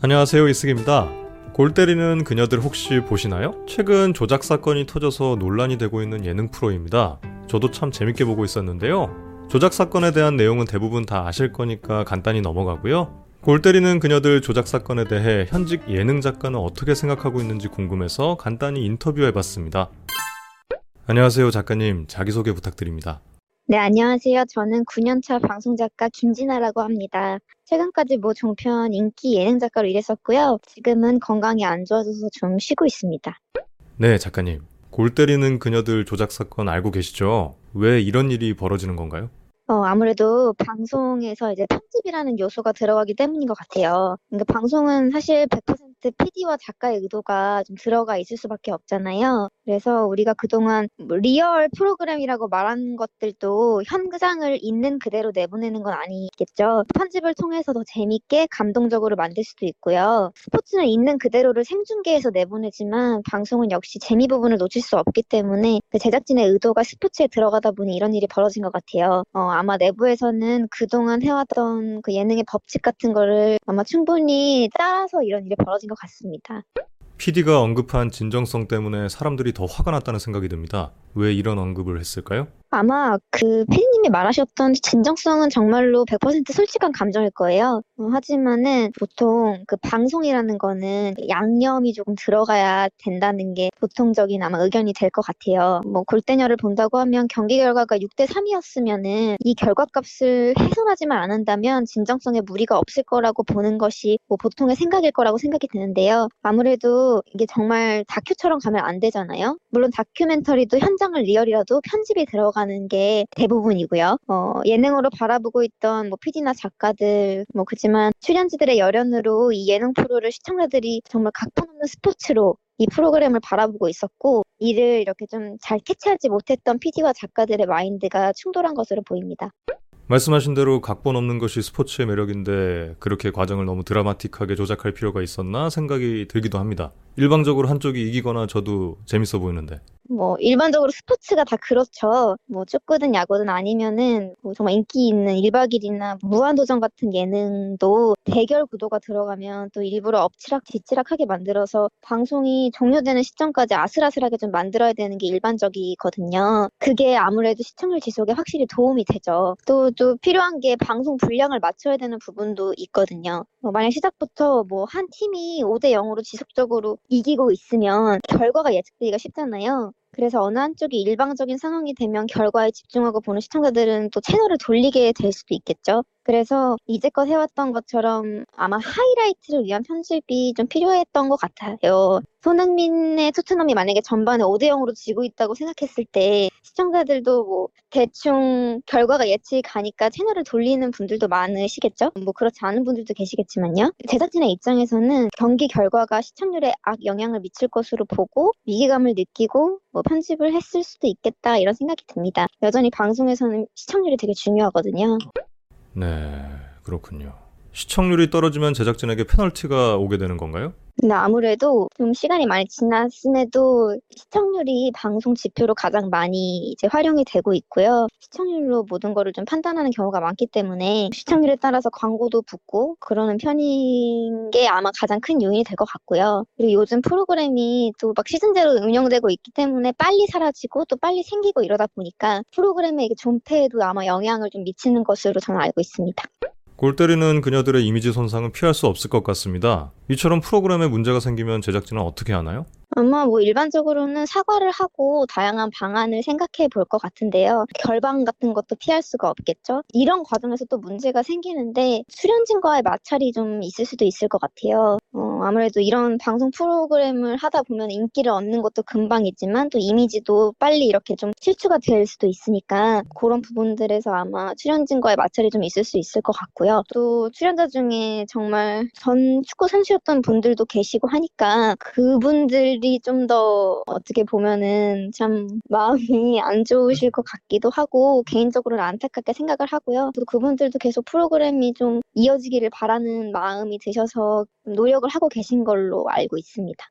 안녕하세요 이승입니다. 골 때리는 그녀들 혹시 보시나요? 최근 조작 사건이 터져서 논란이 되고 있는 예능 프로입니다. 저도 참 재밌게 보고 있었는데요. 조작 사건에 대한 내용은 대부분 다 아실 거니까 간단히 넘어가고요. 골 때리는 그녀들 조작 사건에 대해 현직 예능 작가는 어떻게 생각하고 있는지 궁금해서 간단히 인터뷰해봤습니다. 안녕하세요 작가님 자기소개 부탁드립니다. 네, 안녕하세요. 저는 9년차 방송작가 김진아라고 합니다. 최근까지 뭐 종편 인기 예능 작가로 일했었고요. 지금은 건강이 안 좋아져서 좀 쉬고 있습니다. 네, 작가님. 골 때리는 그녀들 조작 사건 알고 계시죠? 왜 이런 일이 벌어지는 건가요? 어, 아무래도 방송에서 이제 편집이라는 요소가 들어가기 때문인 것 같아요. 그러니까 방송은 사실 100% PD와 작가의 의도가 좀 들어가 있을 수밖에 없잖아요. 그래서 우리가 그동안 뭐 리얼 프로그램이라고 말한 것들도 현장을 있는 그대로 내보내는 건 아니겠죠. 편집을 통해서 더 재밌게 감동적으로 만들 수도 있고요. 스포츠는 있는 그대로를 생중계해서 내보내지만 방송은 역시 재미 부분을 놓칠 수 없기 때문에 그 제작진의 의도가 스포츠에 들어가다 보니 이런 일이 벌어진 것 같아요. 어, 아마 내부에서는 그동안 해왔던 그 예능의 법칙 같은 거를 아마 충분히 따라서 이런 일이 벌어진 것 같습니다. PD가 언급한 진정성 때문에 사람들이 더 화가 났다는 생각이 듭니다. 왜 이런 언급을 했을까요? 아마 그 피디님이 말하셨던 진정성은 정말로 100% 솔직한 감정일 거예요. 어, 하지만은 보통 그 방송이라는 거는 양념이 조금 들어가야 된다는 게 보통적인 아마 의견이 될 것 같아요. 뭐 골대녀를 본다고 하면 경기 결과가 6대 3이었으면은 이 결과값을 훼손하지만 않는다면 진정성에 무리가 없을 거라고 보는 것이 뭐 보통의 생각일 거라고 생각이 드는데요. 아무래도 이게 정말 다큐처럼 가면 안 되잖아요. 물론 다큐멘터리도 현장을 리얼이라도 편집이 들어가 가는 게 대부분이고요. 어, 예능으로 바라보고 있던 뭐 PD나 작가들 뭐 그지만 출연진들의 열연으로 이 예능 프로를 시청자들이 정말 각본 없는 스포츠로 이 프로그램을 바라보고 있었고 이를 이렇게 좀 잘 캐치하지 못했던 PD와 작가들의 마인드가 충돌한 것으로 보입니다. 말씀하신 대로 각본 없는 것이 스포츠의 매력인데 그렇게 과정을 너무 드라마틱하게 조작할 필요가 있었나 생각이 들기도 합니다. 일방적으로 한쪽이 이기거나 저도 재밌어 보이는데. 뭐 일반적으로 스포츠가 다 그렇죠. 뭐 축구든 야구든 아니면은 뭐 정말 인기 있는 1박 2일이나 무한도전 같은 예능도 대결 구도가 들어가면 또 일부러 엎치락 뒤치락하게 만들어서 방송이 종료되는 시점까지 아슬아슬하게 좀 만들어야 되는 게 일반적이거든요. 그게 아무래도 시청률 지속에 확실히 도움이 되죠. 또, 또 필요한 게 방송 분량을 맞춰야 되는 부분도 있거든요. 뭐 만약 시작부터 뭐 한 팀이 5대 0으로 지속적으로 이기고 있으면 결과가 예측되기가 쉽잖아요. 그래서 어느 한쪽이 일방적인 상황이 되면 결과에 집중하고 보는 시청자들은 또 채널을 돌리게 될 수도 있겠죠. 그래서 이제껏 해왔던 것처럼 아마 하이라이트를 위한 편집이 좀 필요했던 것 같아요. 손흥민의 토트넘이 만약에 전반에 5대 0으로 지고 있다고 생각했을 때 시청자들도 뭐 대충 결과가 예측이 가니까 채널을 돌리는 분들도 많으시겠죠? 뭐 그렇지 않은 분들도 계시겠지만요. 제작진의 입장에서는 경기 결과가 시청률에 악 영향을 미칠 것으로 보고 위기감을 느끼고 뭐 편집을 했을 수도 있겠다 이런 생각이 듭니다. 여전히 방송에서는 시청률이 되게 중요하거든요. 네, 그렇군요. 시청률이 떨어지면 제작진에게 페널티가 오게 되는 건가요? 근데 아무래도 좀 시간이 많이 지났음에도 시청률이 방송 지표로 가장 많이 이제 활용이 되고 있고요. 시청률로 모든 거를 좀 판단하는 경우가 많기 때문에 시청률에 따라서 광고도 붙고 그러는 편인 게 아마 가장 큰 요인이 될 것 같고요. 그리고 요즘 프로그램이 또 막 시즌제로 운영되고 있기 때문에 빨리 사라지고 또 빨리 생기고 이러다 보니까 프로그램의 존폐에도 아마 영향을 좀 미치는 것으로 저는 알고 있습니다. 골 때리는 그녀들의 이미지 손상은 피할 수 없을 것 같습니다. 이처럼 프로그램에 문제가 생기면 제작진은 어떻게 하나요? 아마 뭐 일반적으로는 사과를 하고 다양한 방안을 생각해 볼 것 같은데요. 결방 같은 것도 피할 수가 없겠죠. 이런 과정에서 또 문제가 생기는데 출연진과의 마찰이 좀 있을 수도 있을 것 같아요. 어, 아무래도 이런 방송 프로그램을 하다 보면 인기를 얻는 것도 금방이지만 또 이미지도 빨리 이렇게 좀 실추가 될 수도 있으니까 그런 부분들에서 아마 출연진과의 마찰이 좀 있을 수 있을 것 같고요. 또 출연자 중에 정말 전 축구 선수였던 분들도 계시고 하니까 그분들이 좀 더 어떻게 보면은 참 마음이 안 좋으실 것 같기도 하고 개인적으로는 안타깝게 생각을 하고요. 또 그분들도 계속 프로그램이 좀 이어지기를 바라는 마음이 드셔서 노력을 하고 계신 걸로 알고 있습니다.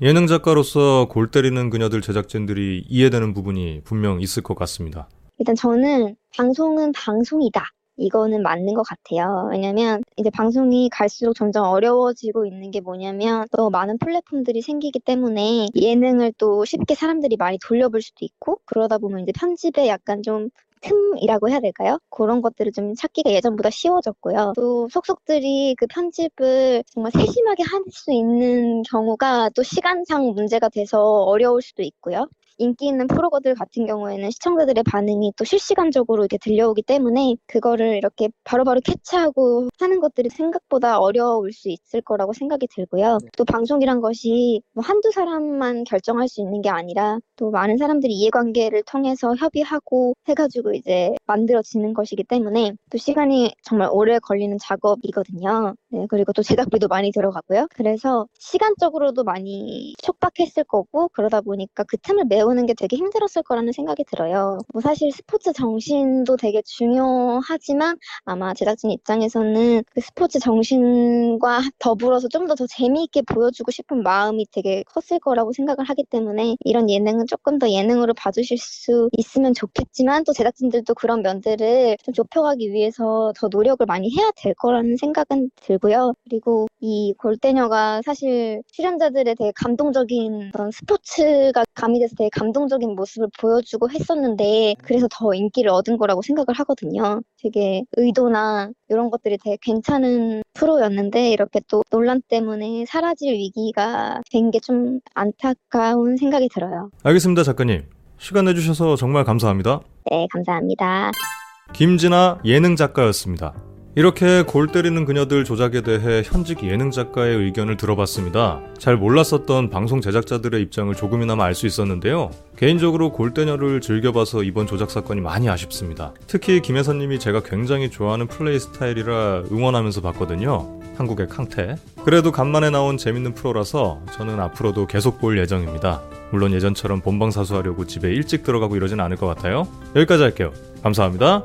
예능 작가로서 골 때리는 그녀들 제작진들이 이해되는 부분이 분명 있을 것 같습니다. 일단 저는 방송은 방송이다. 이거는 맞는 것 같아요. 왜냐면 이제 방송이 갈수록 점점 어려워지고 있는 게 뭐냐면 또 많은 플랫폼들이 생기기 때문에 예능을 또 쉽게 사람들이 많이 돌려볼 수도 있고 그러다 보면 이제 편집에 약간 좀 틈이라고 해야 될까요? 그런 것들을 좀 찾기가 예전보다 쉬워졌고요. 또 속속들이 그 편집을 정말 세심하게 할 수 있는 경우가 또 시간상 문제가 돼서 어려울 수도 있고요. 인기 있는 프로그램 같은 경우에는 시청자들의 반응이 또 실시간적으로 이렇게 들려오기 때문에 그거를 이렇게 바로바로 캐치하고 하는 것들이 생각보다 어려울 수 있을 거라고 생각이 들고요. 또 방송이란 것이 뭐 한두 사람만 결정할 수 있는 게 아니라 또 많은 사람들이 이해관계를 통해서 협의하고 해가지고 이제 만들어지는 것이기 때문에 또 시간이 정말 오래 걸리는 작업이거든요. 네, 그리고 또 제작비도 많이 들어가고요. 그래서 시간적으로도 많이 촉박했을 거고 그러다 보니까 그 틈을 메우는 게 되게 힘들었을 거라는 생각이 들어요. 뭐 사실 스포츠 정신도 되게 중요하지만 아마 제작진 입장에서는 그 스포츠 정신과 더불어서 좀 더 더 재미있게 보여주고 싶은 마음이 되게 컸을 거라고 생각을 하기 때문에 이런 예능은 조금 더 예능으로 봐주실 수 있으면 좋겠지만 또 제작진들도 그런 면들을 좀 좁혀가기 위해서 더 노력을 많이 해야 될 거라는 생각은 들고요. 그리고 이 골대녀가 사실 출연자들의 되게 감동적인 그런 스포츠가 가미돼서 되게 감동적인 모습을 보여주고 했었는데 그래서 더 인기를 얻은 거라고 생각을 하거든요. 되게 의도나 이런 것들이 되게 괜찮은 프로였는데 이렇게 또 논란 때문에 사라질 위기가 된 게 좀 안타까운 생각이 들어요. 알겠습니다, 작가님. 시간 내주셔서 정말 감사합니다. 네, 감사합니다. 김진아 예능 작가였습니다. 이렇게 골 때리는 그녀들 조작에 대해 현직 예능 작가의 의견을 들어봤습니다. 잘 몰랐었던 방송 제작자들의 입장을 조금이나마 알 수 있었는데요. 개인적으로 골대녀를 즐겨봐서 이번 조작 사건이 많이 아쉽습니다. 특히 김혜선님이 제가 굉장히 좋아하는 플레이 스타일이라 응원하면서 봤거든요. 한국의 캉테. 그래도 간만에 나온 재밌는 프로라서 저는 앞으로도 계속 볼 예정입니다. 물론 예전처럼 본방 사수하려고 집에 일찍 들어가고 이러진 않을 것 같아요. 여기까지 할게요. 감사합니다.